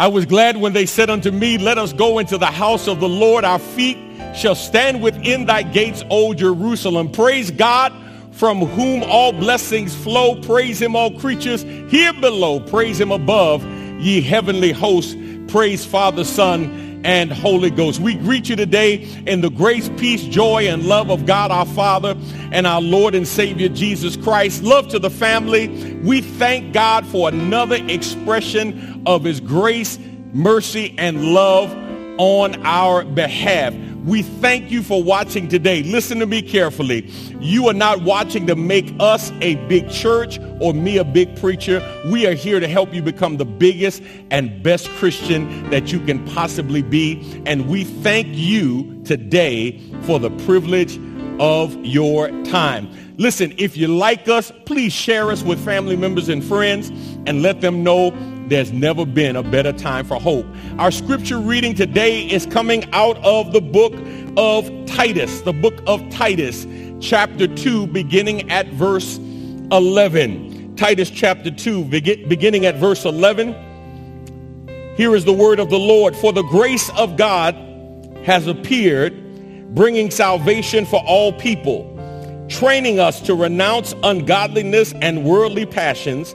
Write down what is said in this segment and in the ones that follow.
I was glad when they said unto me, Let us go into the house of the Lord. Our feet shall stand within thy gates, O Jerusalem. Praise God from whom all blessings flow. Praise him, all creatures here below. Praise him above, ye heavenly hosts. Praise Father, Son, and Holy Ghost. We greet you today in the grace, peace, joy, and love of God our Father and our Lord and Savior Jesus Christ. Love to the family. We thank God for another expression of his grace, mercy, and love on our behalf. We thank you for watching today. Listen to me carefully. You are not watching to make us a big church or me a big preacher. We are here to help you become the biggest and best Christian that you can possibly be. And we thank you today for the privilege of your time. Listen, if you like us, please share us with family members and friends and let them know there's never been a better time for hope. Our scripture reading today is coming out of the book of Titus, the book of Titus, chapter 2, beginning at verse 11. Titus chapter 2, beginning at verse 11. Here is the word of the Lord. For the grace of God has appeared, bringing salvation for all people, training us to renounce ungodliness and worldly passions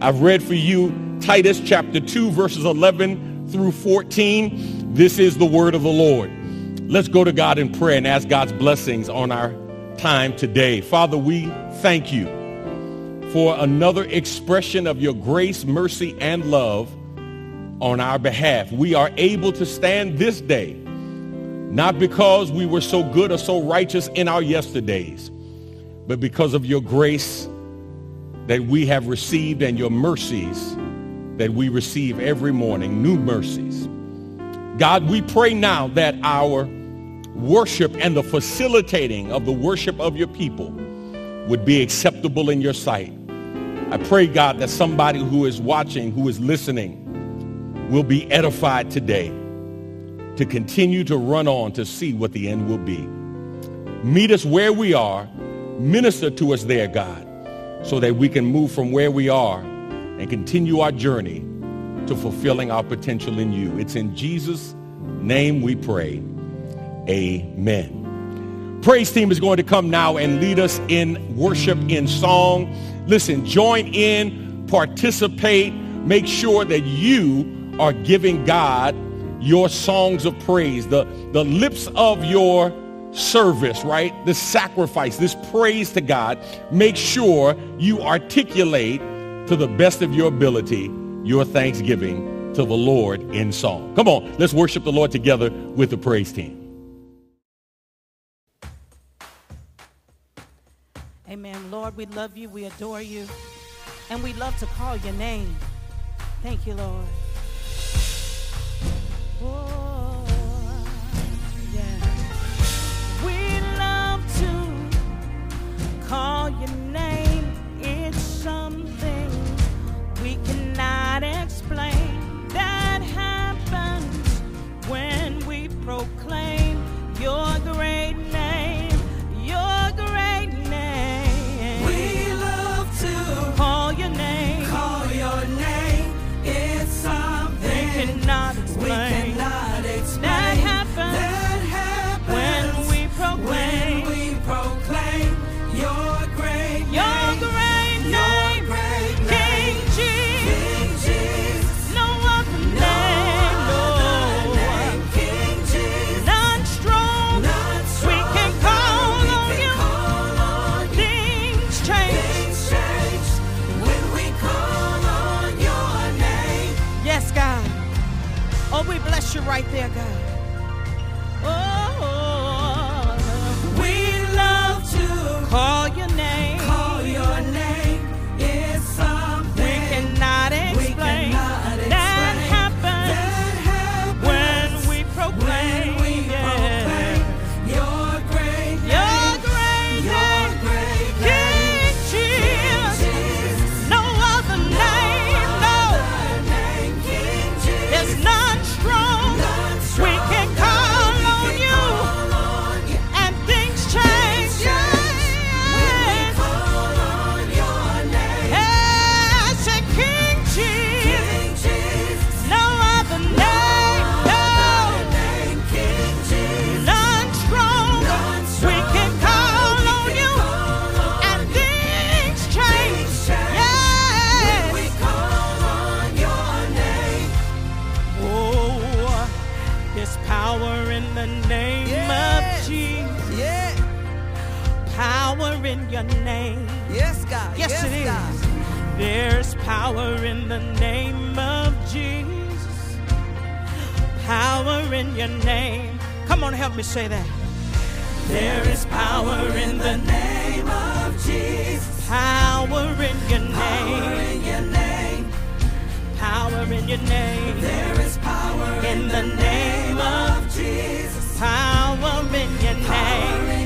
I've read for you Titus chapter 2, verses 11 through 14. This is the word of the Lord. Let's go to God in prayer and ask God's blessings on our time today. Father, we thank you for another expression of your grace, mercy, and love on our behalf. We are able to stand this day, not because we were so good or so righteous in our yesterdays, but because of your grace that we have received and your mercies that we receive every morning, new mercies. God, we pray now that our worship and the facilitating of the worship of your people would be acceptable in your sight. I pray, God, that somebody who is watching, who is listening, will be edified today to continue to run on to see what the end will be. Meet us where we are. Minister to us there, God so that we can move from where we are and continue our journey to fulfilling our potential in you. It's in Jesus' name we pray. Amen. Praise team is going to come now and lead us in worship in song. Listen, join in, participate, make sure that you are giving God your songs of praise, the, the lips of your service, right? This sacrifice, this praise to God, make sure you articulate to the best of your ability your thanksgiving to the Lord in song. Come on, let's worship the Lord together with the praise team. Amen. Lord, we love you, we adore you, and we love to call your name. Thank you, Lord. Oh. Call your name, power in the name of Jesus. Power in your name. Come on, help me say that. There is power in the name of Jesus. Power in your name. Power in your name. Power in your name. There is power in the name of Jesus. Power in your name.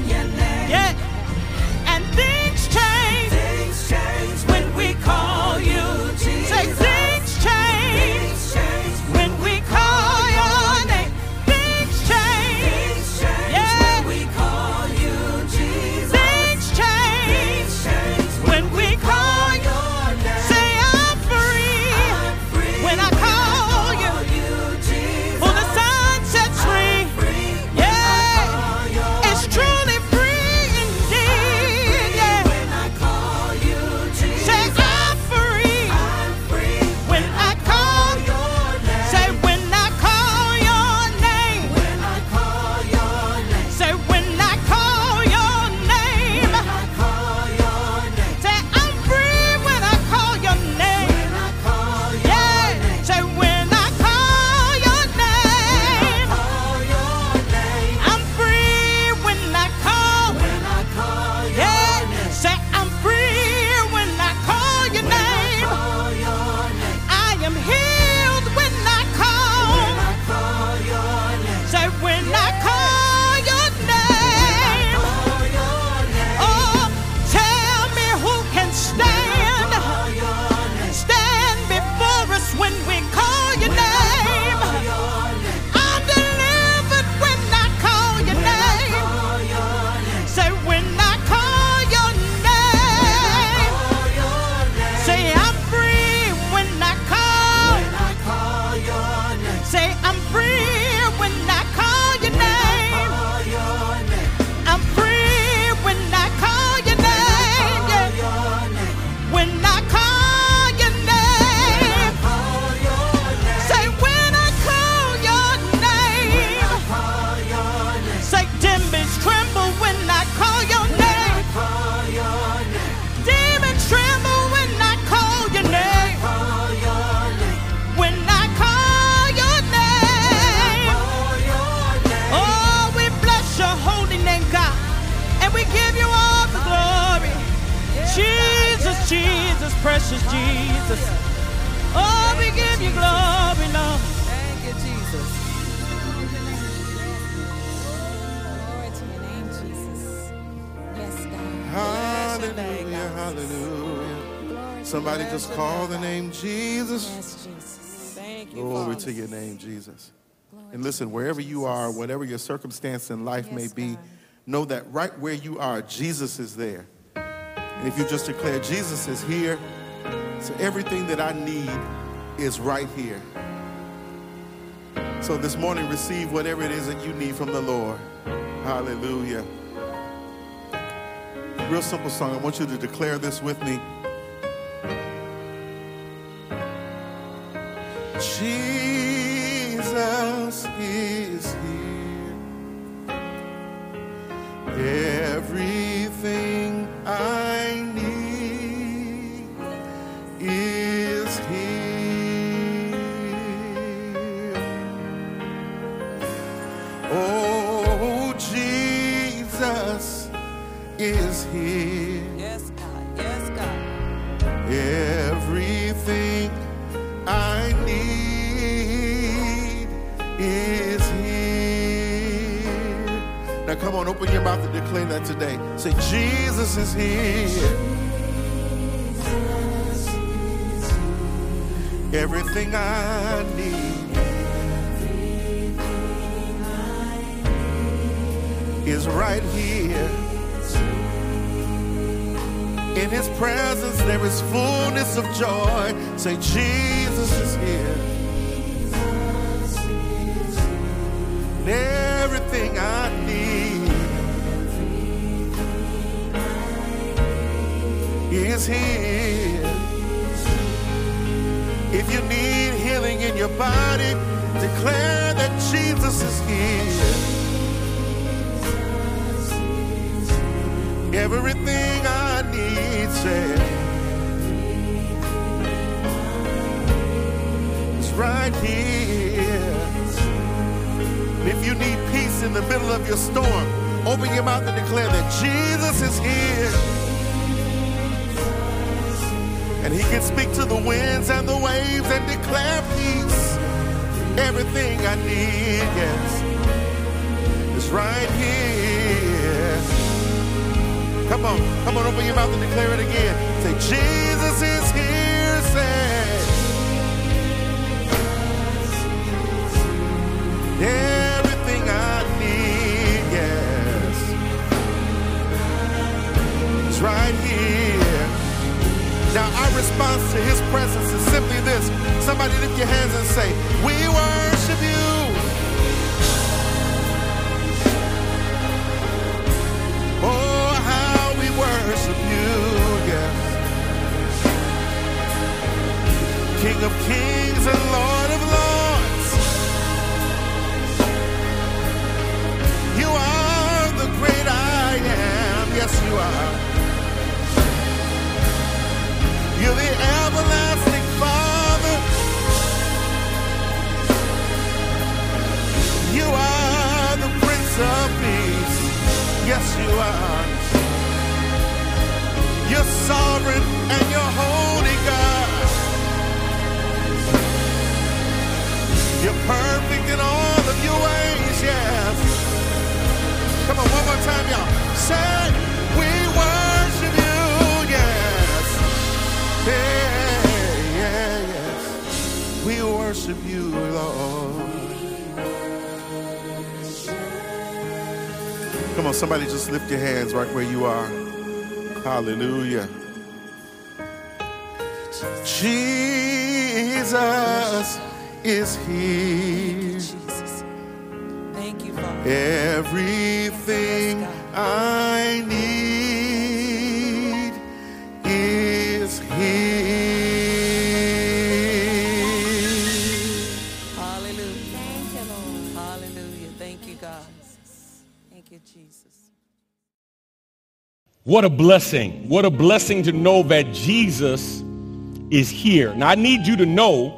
Jesus. Glory And listen, wherever you are, whatever your circumstance in life may be, God. know that right where you are, Jesus is there. And if you just declare, Jesus is here, so everything that I need is right here. So this morning, receive whatever it is that you need from the Lord. Hallelujah. Real simple song. I want you to declare this with me. Jesus is come on, open your mouth and declare that today. Say, Jesus is here. Everything I need is right here. In his presence there is fullness of joy. Say, Jesus is here. Everything I need is here. If you need healing in your body, declare that Jesus is here. Everything I need, say, is right here. If you need peace in the middle of your storm, open your mouth and declare that Jesus is here. And he can speak to the winds and the waves and declare peace. Everything I need, yes, is right here. Come on, come on, open your mouth and declare it again. Say, Jesus is here, say. Everything I need, yes, is right here. Now, our response to his presence is simply this. Somebody lift your hands and say, We worship you. Oh, how we worship you, yes. King of kings and Lord of lords. You are the great I am. Yes, you are. You're the everlasting Father. You are the Prince of Peace. Yes, you are. You're sovereign and you're holy, God. You're perfect in all of your ways, yes. Come on, one more time, y'all. Say, worship you, Lord. Come on, somebody just lift your hands right where you are. Hallelujah. Jesus is here. Thank you, Father. Everything I need What a blessing. What a blessing to know that Jesus is here. Now, I need you to know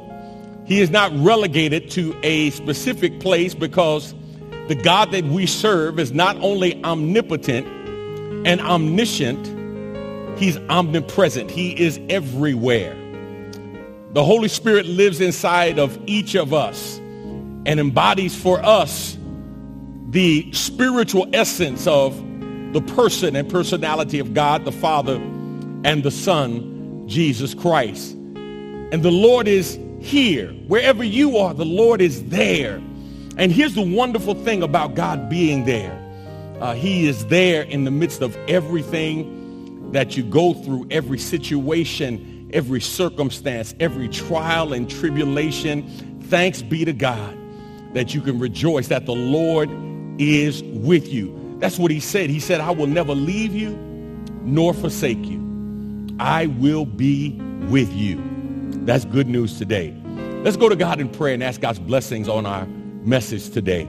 he is not relegated to a specific place because the God that we serve is not only omnipotent and omniscient, he's omnipresent. He is everywhere. The Holy Spirit lives inside of each of us and embodies for us the spiritual essence of the person and personality of God the Father and the Son, Jesus Christ. And the Lord is here. Wherever you are, the Lord is there. And here's the wonderful thing about God being there. Uh, he is there in the midst of everything that you go through, every situation, every circumstance, every trial and tribulation. Thanks be to God that you can rejoice that the Lord is with you. That's what he said. He said, I will never leave you nor forsake you. I will be with you. That's good news today. Let's go to God in prayer and ask God's blessings on our message today.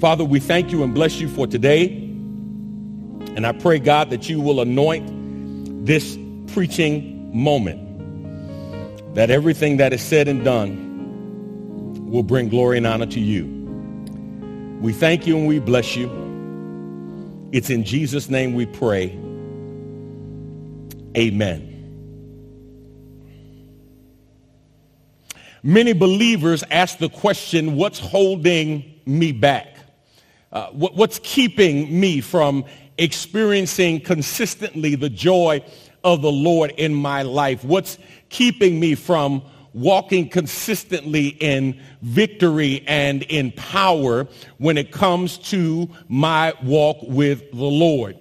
Father, we thank you and bless you for today. And I pray, God, that you will anoint this preaching moment, that everything that is said and done will bring glory and honor to you. We thank you and we bless you. It's in Jesus' name we pray. Amen. Many believers ask the question, what's holding me back? Uh, what, what's keeping me from experiencing consistently the joy of the Lord in my life? What's keeping me from walking consistently in victory and in power when it comes to my walk with the Lord?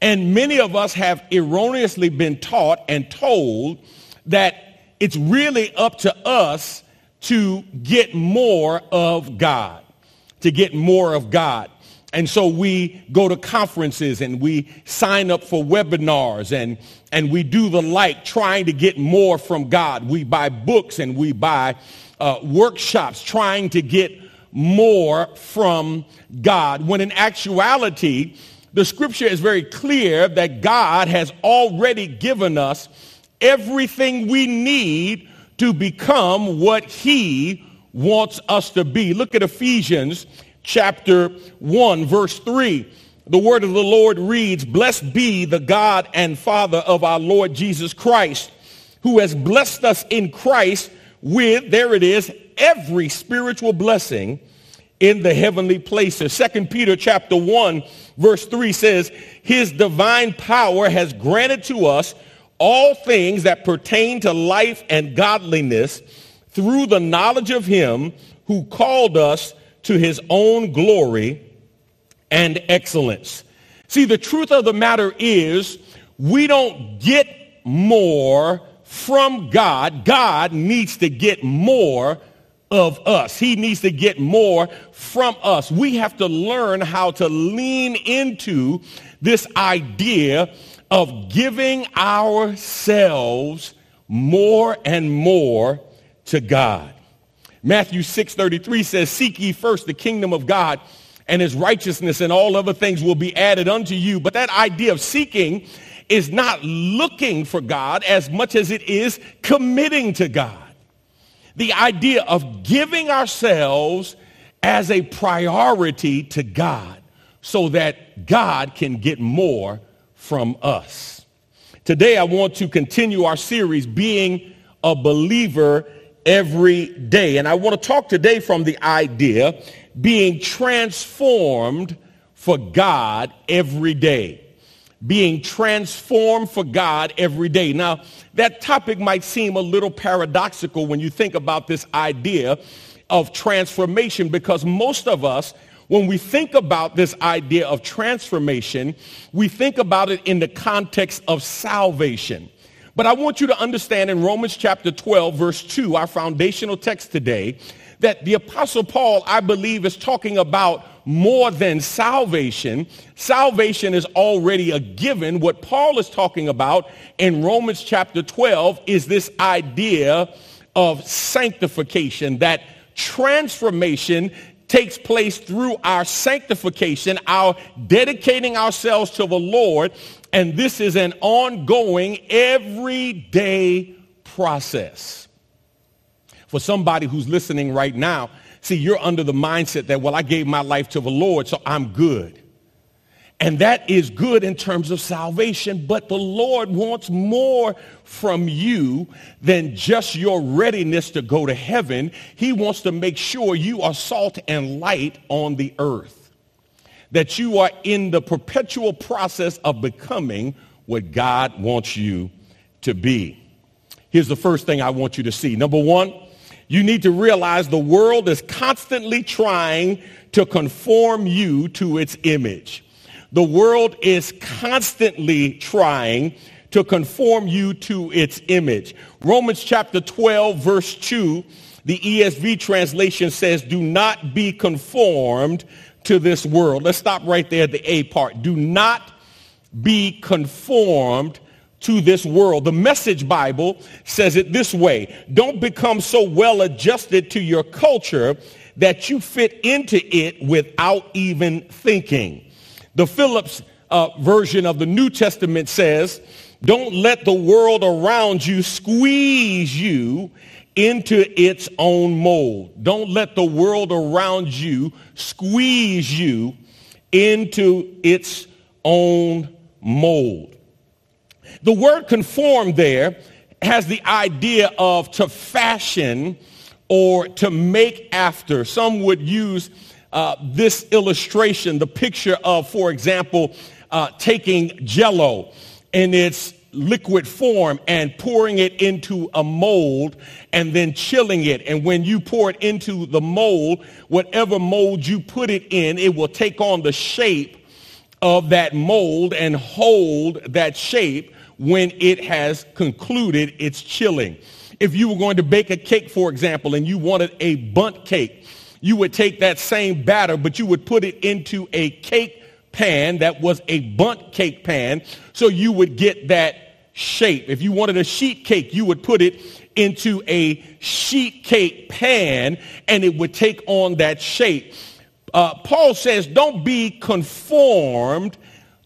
And many of us have erroneously been taught and told that it's really up to us to get more of God, to get more of God. And so we go to conferences and we sign up for webinars and, and we do the like trying to get more from God. We buy books and we buy uh, workshops trying to get more from God. When in actuality, the scripture is very clear that God has already given us everything we need to become what he wants us to be. Look at Ephesians chapter 1, verse 3. The word of the Lord reads, Blessed be the God and Father of our Lord Jesus Christ, who has blessed us in Christ with, there it is, every spiritual blessing in the heavenly places. Second Peter chapter 1, verse 3 says, His divine power has granted to us all things that pertain to life and godliness through the knowledge of him who called us to his own glory and excellence. See, the truth of the matter is we don't get more from God. God needs to get more of us. He needs to get more from us. We have to learn how to lean into this idea of giving ourselves more and more to God. Matthew 6:33 says, "Seek ye first the kingdom of God and his righteousness and all other things will be added unto you." But that idea of seeking is not looking for God as much as it is committing to God. The idea of giving ourselves as a priority to God so that God can get more from us. Today I want to continue our series being a believer every day. And I want to talk today from the idea being transformed for God every day. Being transformed for God every day. Now, that topic might seem a little paradoxical when you think about this idea of transformation because most of us, when we think about this idea of transformation, we think about it in the context of salvation. But I want you to understand in Romans chapter 12, verse 2, our foundational text today, that the Apostle Paul, I believe, is talking about more than salvation. Salvation is already a given. What Paul is talking about in Romans chapter 12 is this idea of sanctification, that transformation takes place through our sanctification, our dedicating ourselves to the Lord, and this is an ongoing, everyday process. For somebody who's listening right now, see, you're under the mindset that, well, I gave my life to the Lord, so I'm good. And that is good in terms of salvation, but the Lord wants more from you than just your readiness to go to heaven. He wants to make sure you are salt and light on the earth, that you are in the perpetual process of becoming what God wants you to be. Here's the first thing I want you to see. Number one, you need to realize the world is constantly trying to conform you to its image. The world is constantly trying to conform you to its image. Romans chapter 12, verse 2, the ESV translation says, do not be conformed to this world. Let's stop right there at the A part. Do not be conformed to this world. The Message Bible says it this way. Don't become so well adjusted to your culture that you fit into it without even thinking. The Phillips uh, version of the New Testament says, don't let the world around you squeeze you into its own mold. Don't let the world around you squeeze you into its own mold. The word conform there has the idea of to fashion or to make after. Some would use uh, this illustration, the picture of, for example, uh, taking jello in its liquid form and pouring it into a mold and then chilling it. And when you pour it into the mold, whatever mold you put it in, it will take on the shape of that mold and hold that shape when it has concluded its chilling. If you were going to bake a cake, for example, and you wanted a Bundt cake, you would take that same batter, but you would put it into a cake pan that was a Bundt cake pan, so you would get that shape. If you wanted a sheet cake, you would put it into a sheet cake pan, and it would take on that shape. Uh, Paul says, don't be conformed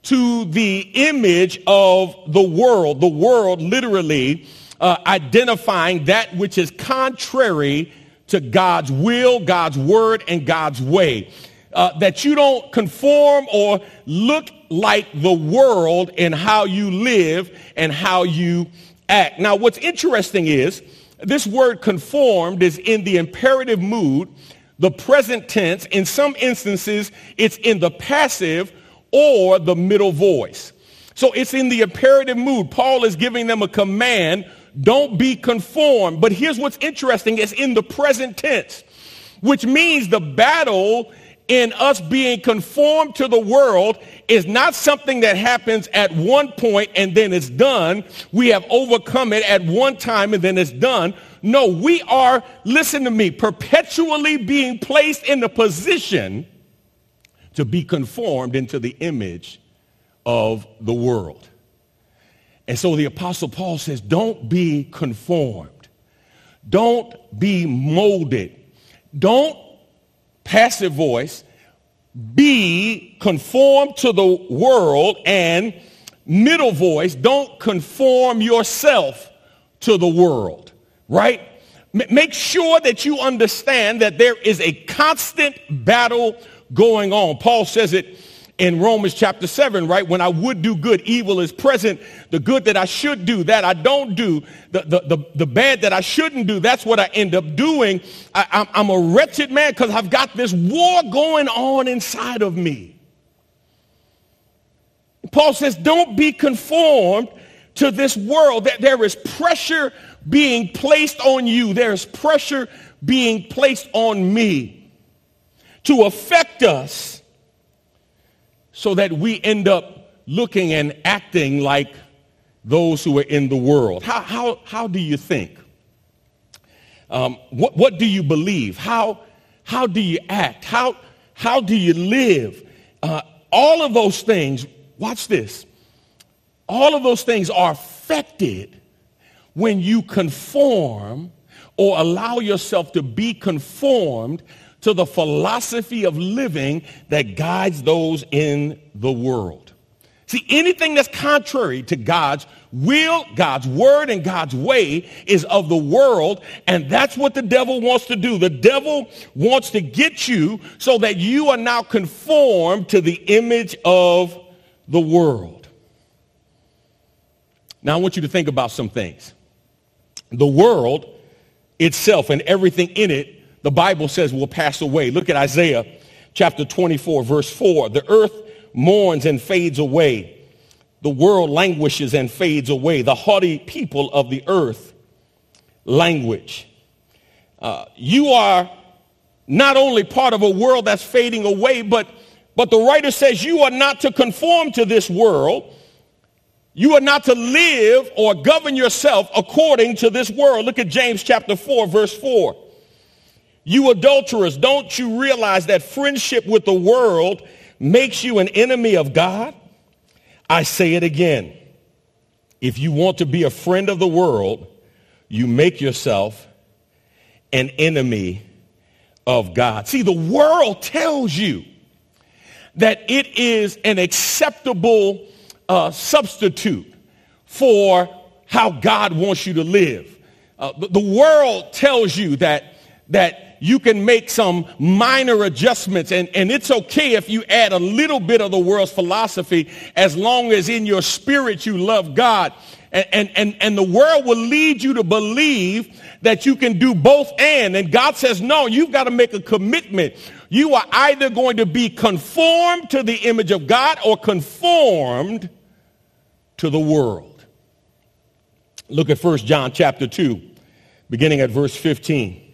to the image of the world. The world literally uh, identifying that which is contrary to God's will, God's word, and God's way. Uh, that you don't conform or look like the world in how you live and how you act. Now, what's interesting is this word conformed is in the imperative mood, the present tense. In some instances, it's in the passive or the middle voice. So it's in the imperative mood. Paul is giving them a command don't be conformed. But here's what's interesting. It's in the present tense, which means the battle in us being conformed to the world is not something that happens at one point and then it's done. We have overcome it at one time and then it's done. No, we are, listen to me, perpetually being placed in the position to be conformed into the image of the world. And so the Apostle Paul says, don't be conformed. Don't be molded. Don't, passive voice, be conformed to the world and middle voice, don't conform yourself to the world, right? Make sure that you understand that there is a constant battle going on. Paul says it in Romans chapter 7, right? When I would do good, evil is present. The good that I should do, that I don't do. The, the, the, the bad that I shouldn't do, that's what I end up doing. I, I'm, a wretched man because I've got this war going on inside of me. Paul says, don't be conformed to this world. That There is pressure being placed on you. There's pressure being placed on me to affect us so that we end up looking and acting like those who are in the world. How, how, how do you think? Um, what, what do you believe? How, how do you act? How, how do you live? Uh, all of those things, watch this, all of those things are affected when you conform or allow yourself to be conformed to the philosophy of living that guides those in the world. See, anything that's contrary to God's will, God's word, and God's way is of the world, and that's what the devil wants to do. The devil wants to get you so that you are now conformed to the image of the world. Now, I want you to think about some things. The world itself and everything in it the Bible says will pass away. Look at Isaiah chapter 24, verse 4. The earth mourns and fades away. The world languishes and fades away. The haughty people of the earth languish. Uh, you are not only part of a world that's fading away, but, but the writer says you are not to conform to this world. You are not to live or govern yourself according to this world. Look at James chapter 4, verse 4. You adulterers, don't you realize that friendship with the world makes you an enemy of God? I say it again. If you want to be a friend of the world, you make yourself an enemy of God. See, the world tells you that it is an acceptable uh, substitute for how God wants you to live. Uh, the, world tells you that, that you can make some minor adjustments and, and it's okay if you add a little bit of the world's philosophy as long as in your spirit you love God. And, and, and, and the world will lead you to believe that you can do both and. And God says, no, you've got to make a commitment. You are either going to be conformed to the image of God or conformed to the world. Look at 1 John chapter 2, beginning at verse 15.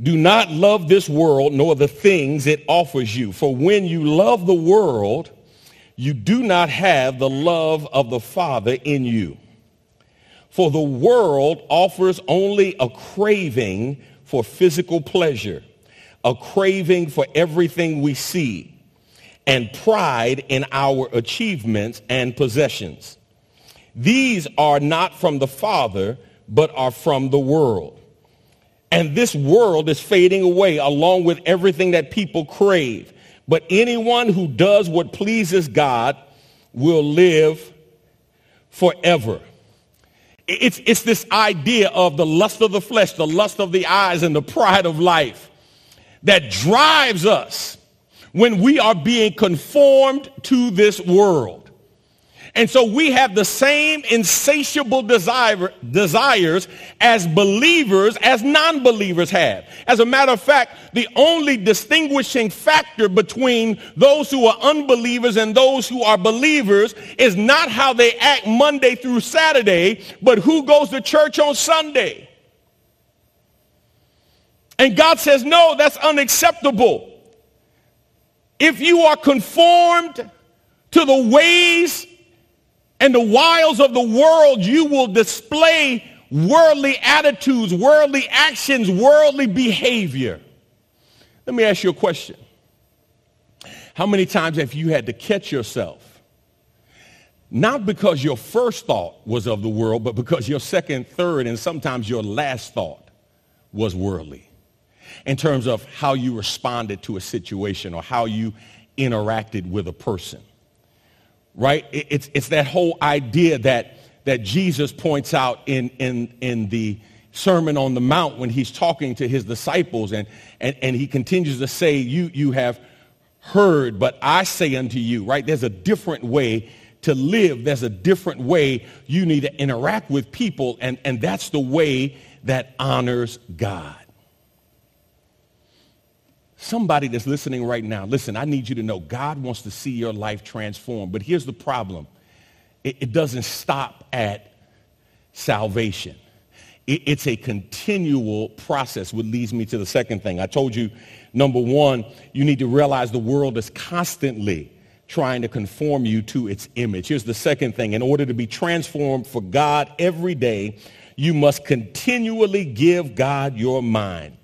Do not love this world nor the things it offers you. For when you love the world, you do not have the love of the Father in you. For the world offers only a craving for physical pleasure, a craving for everything we see, and pride in our achievements and possessions. These are not from the Father, but are from the world. And this world is fading away along with everything that people crave. But anyone who does what pleases God will live forever. It's, it's this idea of the lust of the flesh, the lust of the eyes, and the pride of life that drives us when we are being conformed to this world. And so we have the same insatiable desire, desires as believers as non-believers have. As a matter of fact, the only distinguishing factor between those who are unbelievers and those who are believers is not how they act Monday through Saturday, but who goes to church on Sunday. And God says, no, that's unacceptable. If you are conformed to the ways and the wiles of the world, you will display worldly attitudes, worldly actions, worldly behavior. Let me ask you a question. How many times have you had to catch yourself? Not because your first thought was of the world, but because your second, third, and sometimes your last thought was worldly in terms of how you responded to a situation or how you interacted with a person right? It's, it's that whole idea that, that Jesus points out in, in, in the Sermon on the Mount when he's talking to his disciples and, and, and he continues to say, you, you have heard, but I say unto you, right? There's a different way to live. There's a different way you need to interact with people, and, and that's the way that honors God. Somebody that's listening right now, listen, I need you to know God wants to see your life transformed. But here's the problem. It, it doesn't stop at salvation. It, it's a continual process, which leads me to the second thing. I told you, number one, you need to realize the world is constantly trying to conform you to its image. Here's the second thing. In order to be transformed for God every day, you must continually give God your mind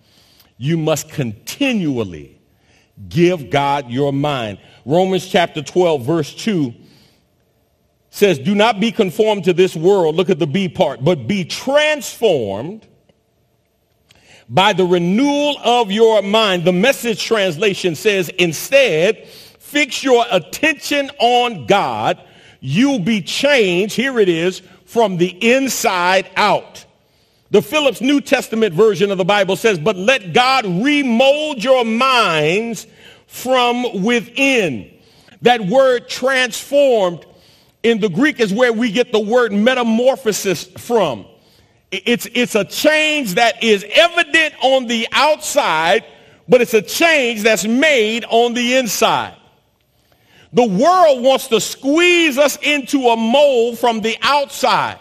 you must continually give God your mind. Romans chapter 12, verse 2 says, do not be conformed to this world. Look at the B part, but be transformed by the renewal of your mind. The message translation says, instead, fix your attention on God. You'll be changed. Here it is from the inside out. The Phillips New Testament version of the Bible says, but let God remold your minds from within. That word transformed in the Greek is where we get the word metamorphosis from. It's, it's a change that is evident on the outside, but it's a change that's made on the inside. The world wants to squeeze us into a mold from the outside.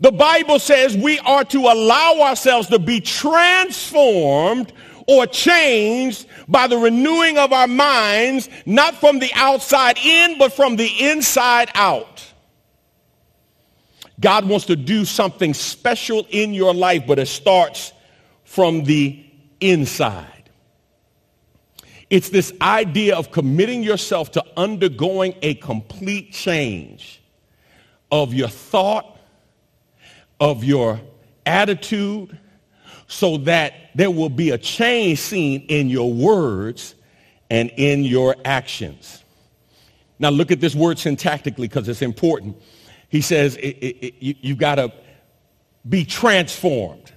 The Bible says we are to allow ourselves to be transformed or changed by the renewing of our minds, not from the outside in, but from the inside out. God wants to do something special in your life, but it starts from the inside. It's this idea of committing yourself to undergoing a complete change of your thought, of your attitude so that there will be a change seen in your words and in your actions. Now look at this word syntactically because it's important. He says it, it, it, you, you got to be transformed.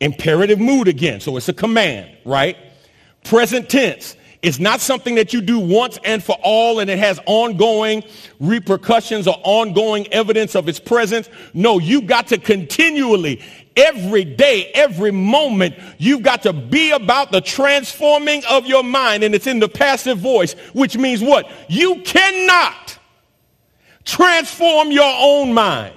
Imperative mood again, so it's a command, right? Present tense. It's not something that you do once and for all and it has ongoing repercussions or ongoing evidence of its presence. No, you've got to continually, every day, every moment, you've got to be about the transforming of your mind. And it's in the passive voice, which means what? You cannot transform your own mind.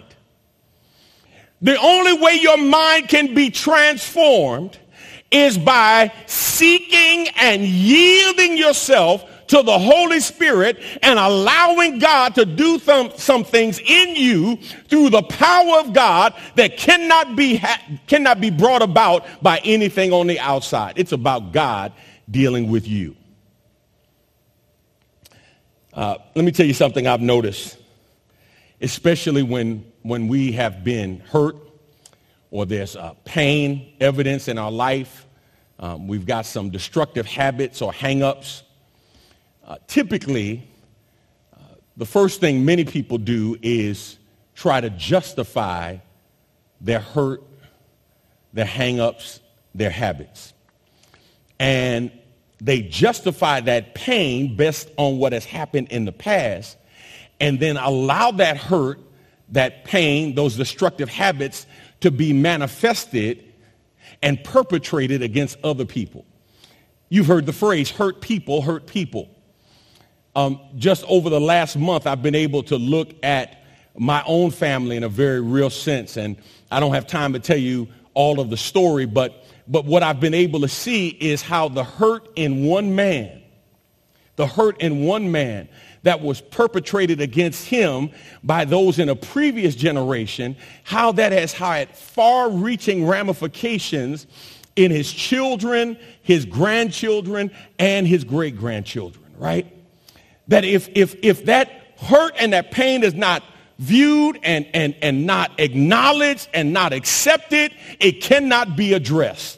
The only way your mind can be transformed is by seeking and yielding yourself to the Holy Spirit and allowing God to do some, some things in you through the power of God that cannot be, ha- cannot be brought about by anything on the outside. It's about God dealing with you. Uh, let me tell you something I've noticed, especially when, when we have been hurt or there's uh, pain evidence in our life. Um, we've got some destructive habits or hangups. Uh, typically, uh, the first thing many people do is try to justify their hurt, their hang-ups, their habits. And they justify that pain based on what has happened in the past and then allow that hurt, that pain, those destructive habits to be manifested and perpetrated against other people. You've heard the phrase, hurt people, hurt people. Um, just over the last month, I've been able to look at my own family in a very real sense. And I don't have time to tell you all of the story, but, but what I've been able to see is how the hurt in one man, the hurt in one man that was perpetrated against him by those in a previous generation, how that has had far-reaching ramifications in his children, his grandchildren, and his great-grandchildren, right? That if, if, if that hurt and that pain is not viewed and, and, and not acknowledged and not accepted, it cannot be addressed.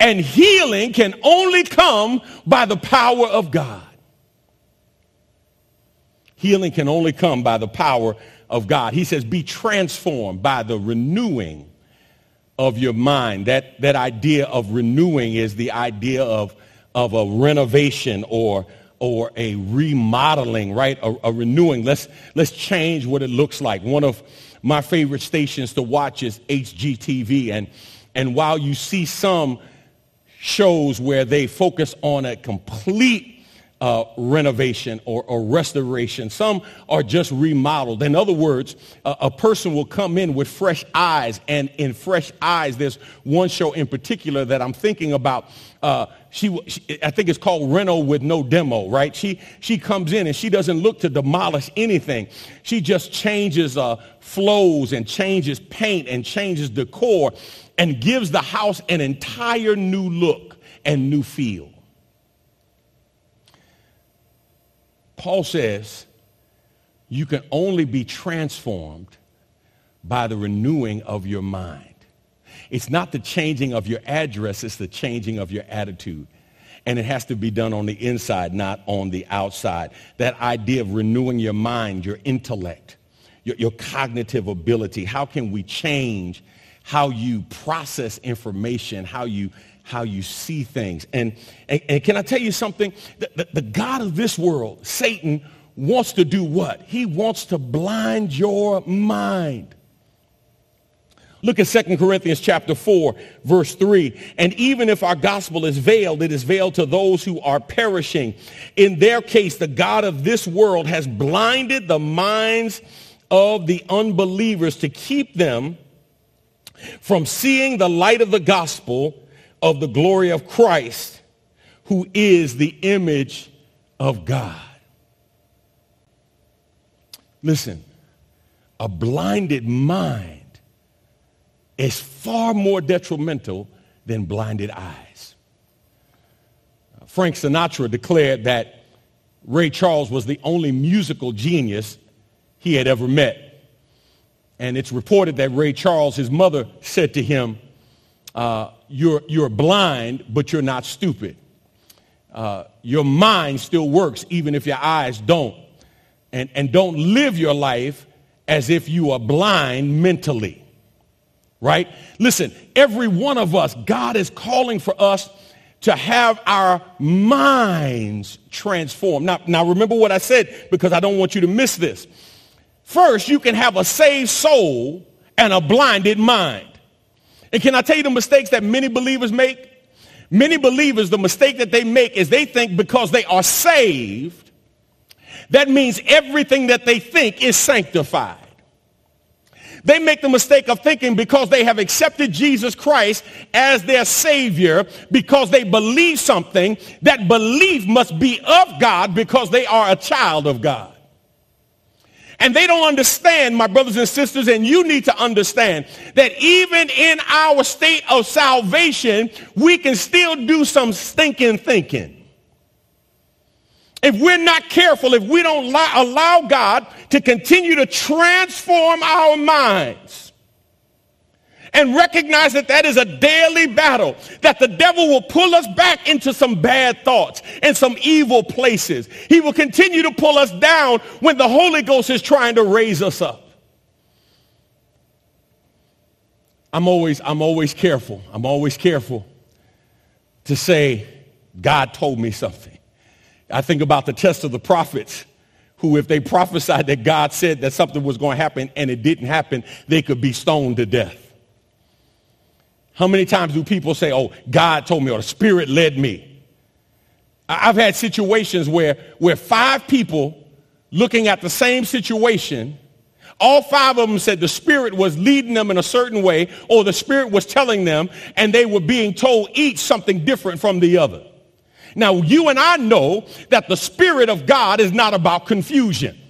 And healing can only come by the power of God. Healing can only come by the power of God. He says, be transformed by the renewing of your mind. That, that idea of renewing is the idea of, of a renovation or, or a remodeling, right? A, a renewing. Let's, let's change what it looks like. One of my favorite stations to watch is HGTV. And, and while you see some shows where they focus on a complete uh, renovation or, or, restoration. Some are just remodeled. In other words, a, a, person will come in with fresh eyes, and in fresh eyes, there's one show in particular that I'm thinking about. Uh, she, she, I think it's called Reno with no demo, right? She, she comes in and she doesn't look to demolish anything. She just changes uh, flows and changes paint and changes decor and gives the house an entire new look and new feel. Paul says you can only be transformed by the renewing of your mind. It's not the changing of your address, it's the changing of your attitude. And it has to be done on the inside, not on the outside. That idea of renewing your mind, your intellect, your, your cognitive ability. How can we change how you process information, how you how you see things. And, and, and can I tell you something? The, the, the God of this world, Satan, wants to do what? He wants to blind your mind. Look at 2 Corinthians chapter 4, verse 3. And even if our gospel is veiled, it is veiled to those who are perishing. In their case, the God of this world has blinded the minds of the unbelievers to keep them from seeing the light of the gospel of the glory of Christ, who is the image of God. Listen, a blinded mind is far more detrimental than blinded eyes. Frank Sinatra declared that Ray Charles was the only musical genius he had ever met. And it's reported that Ray Charles, his mother, said to him, uh, you're, you're blind, but you're not stupid. Uh, your mind still works even if your eyes don't. And, and don't live your life as if you are blind mentally. Right? Listen, every one of us, God is calling for us to have our minds transformed. Now, now remember what I said because I don't want you to miss this. First, you can have a saved soul and a blinded mind. And can I tell you the mistakes that many believers make? Many believers, the mistake that they make is they think because they are saved, that means everything that they think is sanctified. They make the mistake of thinking because they have accepted Jesus Christ as their Savior, because they believe something, that belief must be of God because they are a child of God. And they don't understand, my brothers and sisters, and you need to understand that even in our state of salvation, we can still do some stinking thinking. If we're not careful, if we don't allow God to continue to transform our minds, and recognize that that is a daily battle, that the devil will pull us back into some bad thoughts and some evil places. He will continue to pull us down when the Holy Ghost is trying to raise us up. I'm always, I'm always careful. I'm always careful to say, God told me something. I think about the test of the prophets who, if they prophesied that God said that something was going to happen and it didn't happen, they could be stoned to death. How many times do people say, oh, God told me or the Spirit led me? I've had situations where, where five people looking at the same situation all five of them said the Spirit was leading them in a certain way or the Spirit was telling them and they were being told each something different from the other. Now, you and I know that the Spirit of God is not about confusion.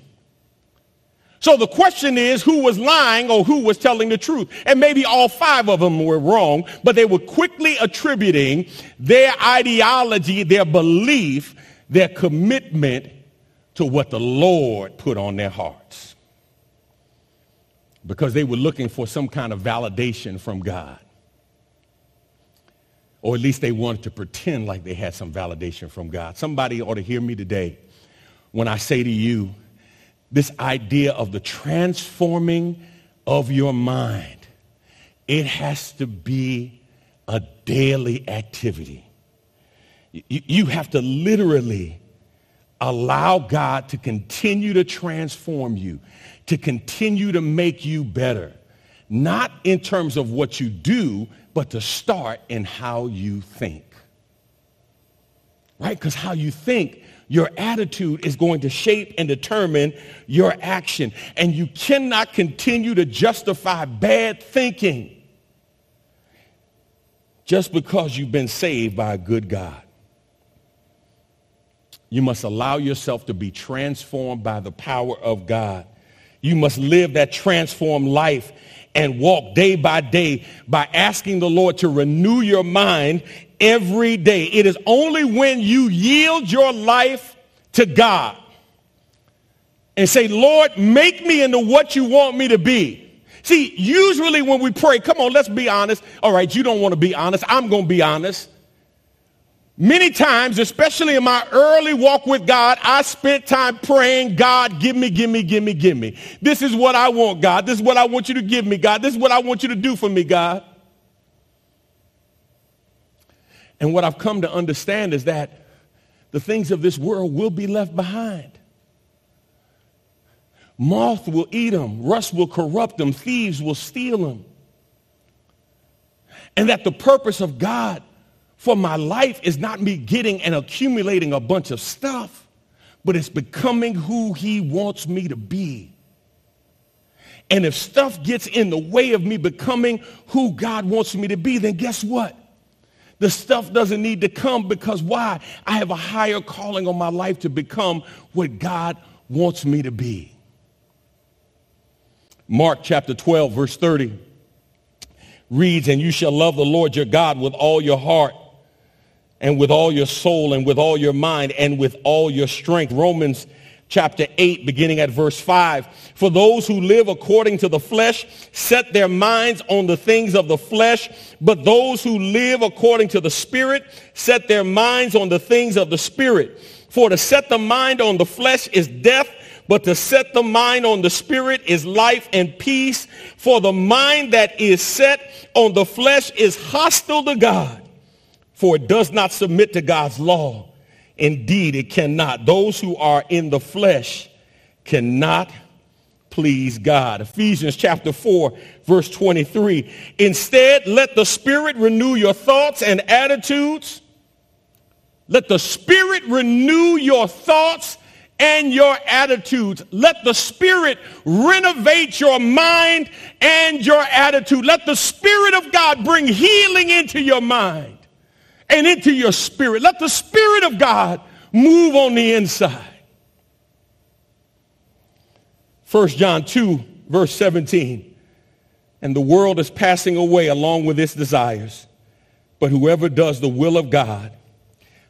So the question is who was lying or who was telling the truth? And maybe all five of them were wrong, but they were quickly attributing their ideology, their belief, their commitment to what the Lord put on their hearts because they were looking for some kind of validation from God. Or at least they wanted to pretend like they had some validation from God. Somebody ought to hear me today when I say to you this idea of the transforming of your mind. It has to be a daily activity. You have to literally allow God to continue to transform you to continue to make you better. Not in terms of what you do, but to start in how you think. Right? Because how you think, your attitude is going to shape and determine your action. And you cannot continue to justify bad thinking just because you've been saved by a good God. You must allow yourself to be transformed by the power of God. You must live that transformed life and walk day by day by asking the Lord to renew your mind every day. It is only when you yield your life to God and say, Lord, make me into what you want me to be. See, usually when we pray, come on, let's be honest. All right, you don't want to be honest. I'm going to be honest. Many times, especially in my early walk with God, I spent time praying, God, give me, give me, give me, give me. This is what I want, God. This is what I want you to give me, God. This is what I want you to do for me, God. And what I've come to understand is that the things of this world will be left behind. Moth will eat them, rust will corrupt them, thieves will steal them. And that the purpose of God for my life is not me getting and accumulating a bunch of stuff, but it's becoming who he wants me to be. And if stuff gets in the way of me becoming who God wants me to be, then guess what? The stuff doesn't need to come because why? I have a higher calling on my life to become what God wants me to be. Mark chapter 12, verse 30 reads, And you shall love the Lord your God with all your heart and with all your soul and with all your mind and with all your strength. Romans chapter 8, beginning at verse 5. For those who live according to the flesh set their minds on the things of the flesh, but those who live according to the Spirit set their minds on the things of the Spirit. For to set the mind on the flesh is death, but to set the mind on the Spirit is life and peace. For the mind that is set on the flesh is hostile to God for it does not submit to God's law. Indeed, it cannot. Those who are in the flesh cannot please God. Ephesians chapter 4, verse 23. Instead, let the Spirit renew your thoughts and attitudes. Let the Spirit renew your thoughts and your attitudes. Let the Spirit renovate your mind and your attitude. Let the Spirit of God bring healing into your mind and into your spirit. Let the Spirit of God move on the inside. 1 John 2, verse 17. And the world is passing away along with its desires, but whoever does the will of God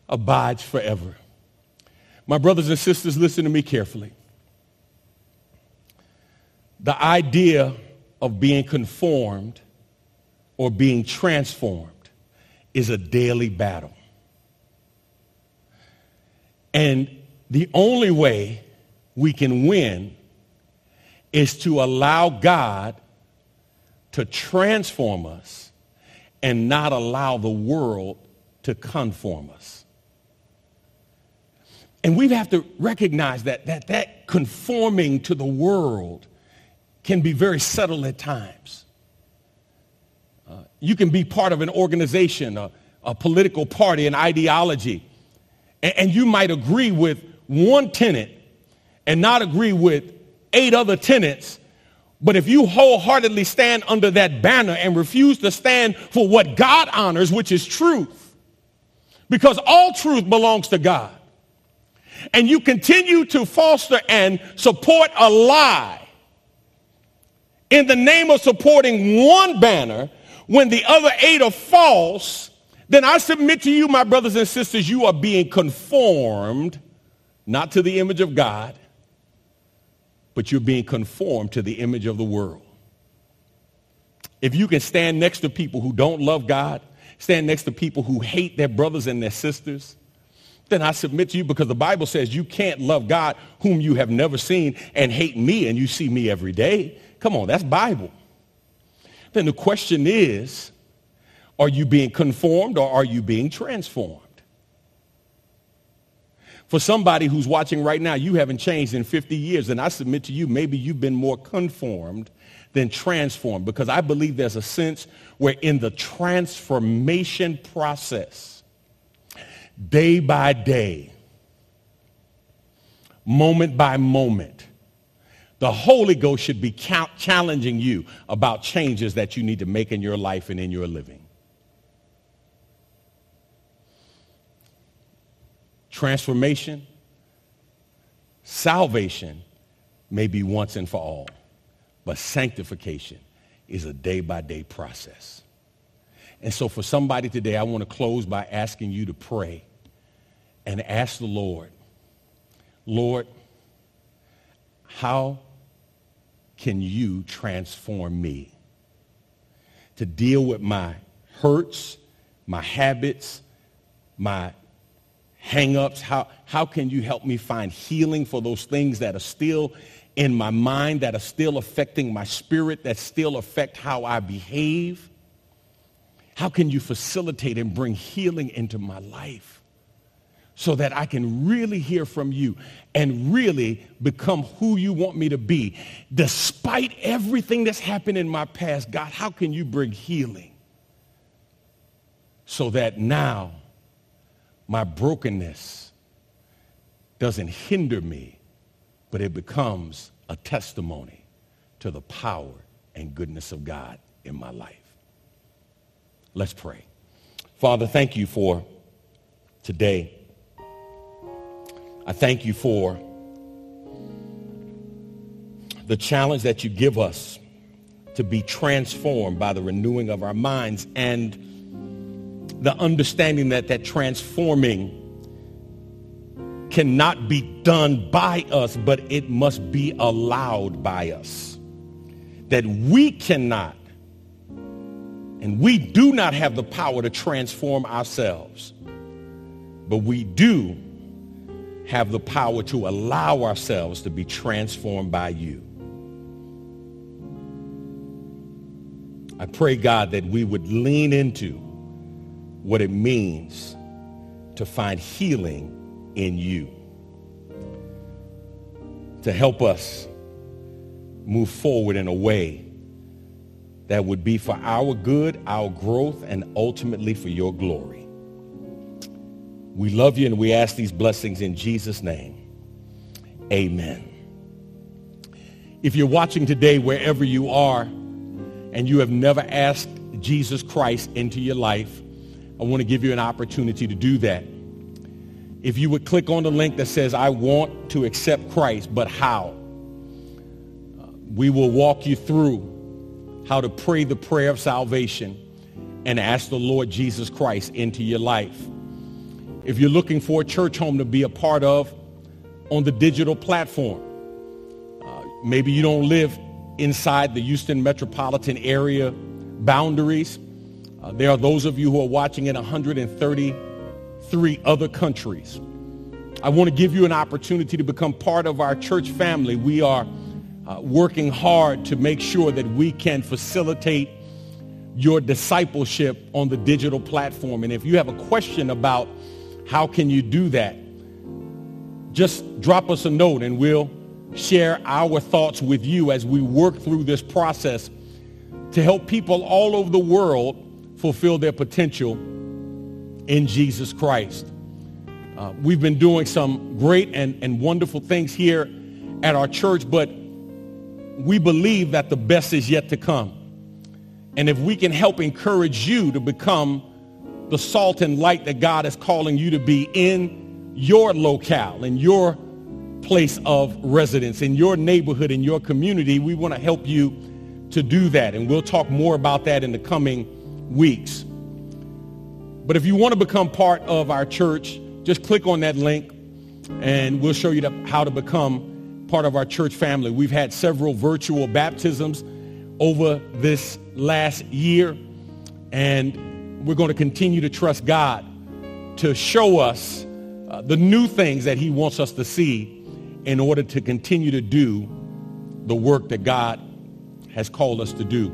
abides forever. My brothers and sisters, listen to me carefully. The idea of being conformed or being transformed is a daily battle. And the only way we can win is to allow God to transform us and not allow the world to conform us. And we have to recognize that, that that conforming to the world can be very subtle at times. You can be part of an organization, a, a political party, an ideology, and, and you might agree with one tenant and not agree with eight other tenants but if you wholeheartedly stand under that banner and refuse to stand for what God honors, which is truth, because all truth belongs to God, and you continue to foster and support a lie in the name of supporting one banner when the other eight are false, then I submit to you, my brothers and sisters, you are being conformed not to the image of God, but you're being conformed to the image of the world. If you can stand next to people who don't love God, stand next to people who hate their brothers and their sisters, then I submit to you because the Bible says you can't love God whom you have never seen and hate me and you see me every day. Come on, that's Bible. Then the question is, are you being conformed or are you being transformed? For somebody who's watching right now, you haven't changed in 50 years, and I submit to you, maybe you've been more conformed than transformed because I believe there's a sense where in the transformation process, day by day, moment by moment, the Holy Ghost should be challenging you about changes that you need to make in your life and in your living. transformation, salvation may be once and for all, but sanctification is a day-by-day process. And so for somebody today, I want to close by asking you to pray and ask the Lord, Lord, how can you transform me to deal with my hurts, my habits, my hangups? How, how can you help me find healing for those things that are still in my mind, that are still affecting my spirit, that still affect how I behave? How can you facilitate and bring healing into my life so that I can really hear from you and really become who you want me to be? Despite everything that's happened in my past, God, how can you bring healing so that now my brokenness doesn't hinder me, but it becomes a testimony to the power and goodness of God in my life. Let's pray. Father, thank you for today. I thank you for the challenge that you give us to be transformed by the renewing of our minds and the understanding that that transforming cannot be done by us, but it must be allowed by us. That we cannot and we do not have the power to transform ourselves, but we do have the power to allow ourselves to be transformed by you. I pray, God, that we would lean into what it means to find healing in you. To help us move forward in a way that would be for our good, our growth, and ultimately for your glory. We love you and we ask these blessings in Jesus' name. Amen. If you're watching today wherever you are and you have never asked Jesus Christ into your life, I want to give you an opportunity to do that. If you would click on the link that says, I want to accept Christ, but how? Uh, we will walk you through how to pray the prayer of salvation and ask the Lord Jesus Christ into your life. If you're looking for a church home to be a part of on the digital platform, uh, maybe you don't live inside the Houston metropolitan area boundaries, uh, there are those of you who are watching in 133 other countries. I want to give you an opportunity to become part of our church family. We are uh, working hard to make sure that we can facilitate your discipleship on the digital platform. And if you have a question about how can you do that, just drop us a note and we'll share our thoughts with you as we work through this process to help people all over the world fulfill their potential in Jesus Christ. Uh, we've been doing some great and, and wonderful things here at our church, but we believe that the best is yet to come. And if we can help encourage you to become the salt and light that God is calling you to be in your locale, in your place of residence, in your neighborhood, in your community, we want to help you to do that. And we'll talk more about that in the coming weeks. But if you want to become part of our church, just click on that link and we'll show you how to become part of our church family. We've had several virtual baptisms over this last year and we're going to continue to trust God to show us uh, the new things that he wants us to see in order to continue to do the work that God has called us to do.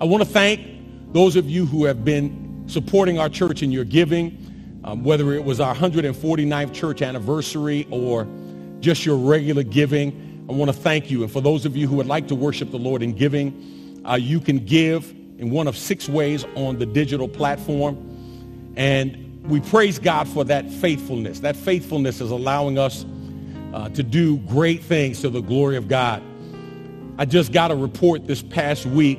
I want to thank those of you who have been supporting our church in your giving, um, whether it was our 149th church anniversary or just your regular giving. I want to thank you. And for those of you who would like to worship the Lord in giving, uh, you can give in one of six ways on the digital platform. And we praise God for that faithfulness. That faithfulness is allowing us uh, to do great things to the glory of God. I just got a report this past week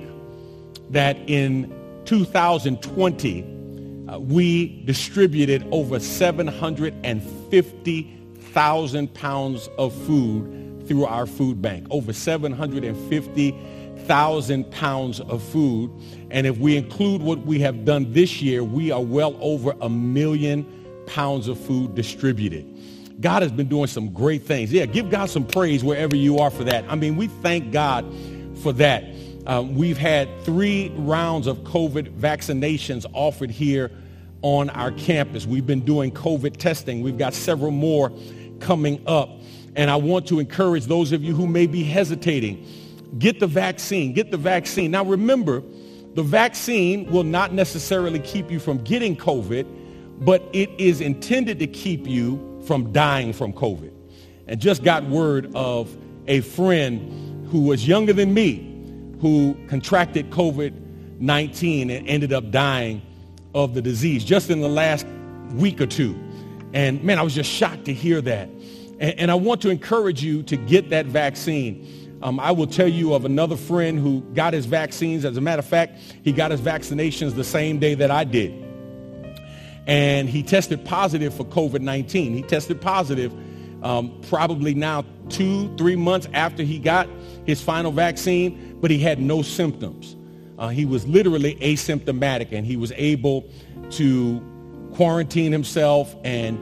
that in 2020, uh, we distributed over 750,000 pounds of food through our food bank. Over 750,000 pounds of food. And if we include what we have done this year, we are well over a million pounds of food distributed. God has been doing some great things. Yeah, give God some praise wherever you are for that. I mean, we thank God for that. Um, we've had three rounds of COVID vaccinations offered here on our campus. We've been doing COVID testing. We've got several more coming up. And I want to encourage those of you who may be hesitating, get the vaccine, get the vaccine. Now remember, the vaccine will not necessarily keep you from getting COVID, but it is intended to keep you from dying from COVID. And just got word of a friend who was younger than me who contracted COVID-19 and ended up dying of the disease just in the last week or two. And man, I was just shocked to hear that. And, and I want to encourage you to get that vaccine. Um, I will tell you of another friend who got his vaccines. As a matter of fact, he got his vaccinations the same day that I did and he tested positive for COVID-19. He tested positive um, probably now two, three months after he got his final vaccine, but he had no symptoms. Uh, he was literally asymptomatic and he was able to quarantine himself and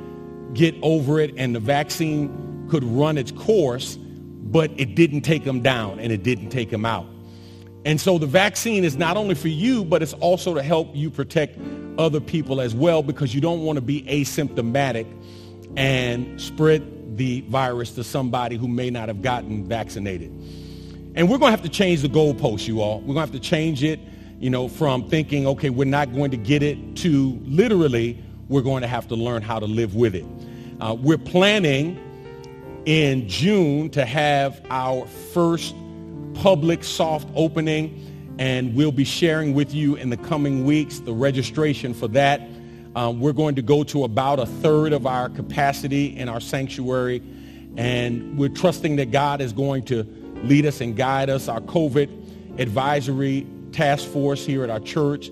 get over it and the vaccine could run its course, but it didn't take them down and it didn't take them out. And so the vaccine is not only for you, but it's also to help you protect other people as well because you don't want to be asymptomatic and spread the virus to somebody who may not have gotten vaccinated. And we're going to have to change the goalpost, you all. We're going to have to change it, you know, from thinking, okay, we're not going to get it to literally, we're going to have to learn how to live with it. Uh, we're planning in June to have our first public soft opening and we'll be sharing with you in the coming weeks the registration for that. Um, we're going to go to about a third of our capacity in our sanctuary, and we're trusting that God is going to lead us and guide us. Our COVID advisory task force here at our church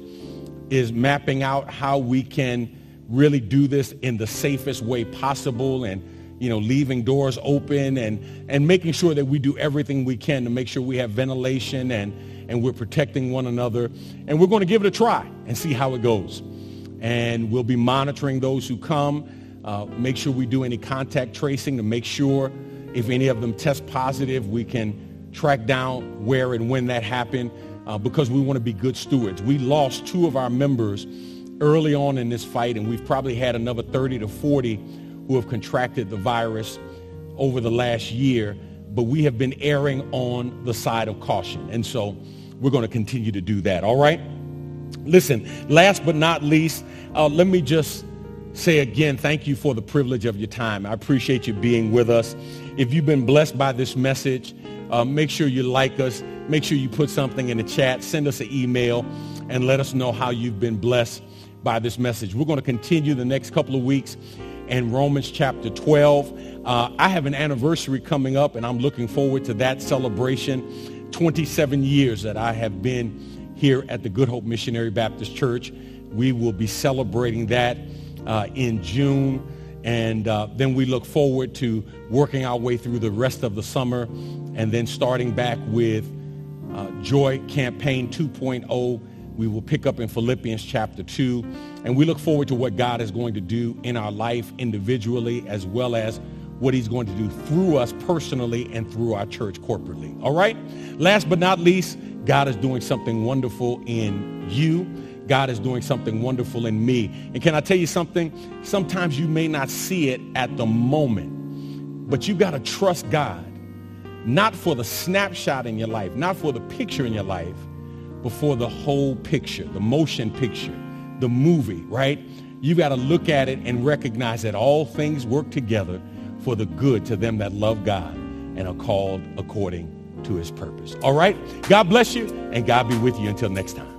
is mapping out how we can really do this in the safest way possible and you know leaving doors open and and making sure that we do everything we can to make sure we have ventilation and and we're protecting one another. And we're going to give it a try and see how it goes. And we'll be monitoring those who come, uh, make sure we do any contact tracing to make sure if any of them test positive, we can track down where and when that happened uh, because we want to be good stewards. We lost two of our members early on in this fight, and we've probably had another 30 to 40 who have contracted the virus over the last year but we have been erring on the side of caution. And so we're going to continue to do that. All right? Listen, last but not least, uh, let me just say again, thank you for the privilege of your time. I appreciate you being with us. If you've been blessed by this message, uh, make sure you like us. Make sure you put something in the chat. Send us an email and let us know how you've been blessed by this message. We're going to continue the next couple of weeks in Romans chapter 12. Uh, I have an anniversary coming up, and I'm looking forward to that celebration. 27 years that I have been here at the Good Hope Missionary Baptist Church. We will be celebrating that uh, in June. And uh, then we look forward to working our way through the rest of the summer and then starting back with uh, Joy Campaign 2.0. We will pick up in Philippians chapter 2. And we look forward to what God is going to do in our life individually as well as what he's going to do through us personally and through our church corporately. All right? Last but not least, God is doing something wonderful in you. God is doing something wonderful in me. And can I tell you something? Sometimes you may not see it at the moment, but you got to trust God, not for the snapshot in your life, not for the picture in your life, but for the whole picture, the motion picture, the movie, right? You got to look at it and recognize that all things work together for the good to them that love God and are called according to his purpose. All right? God bless you and God be with you until next time.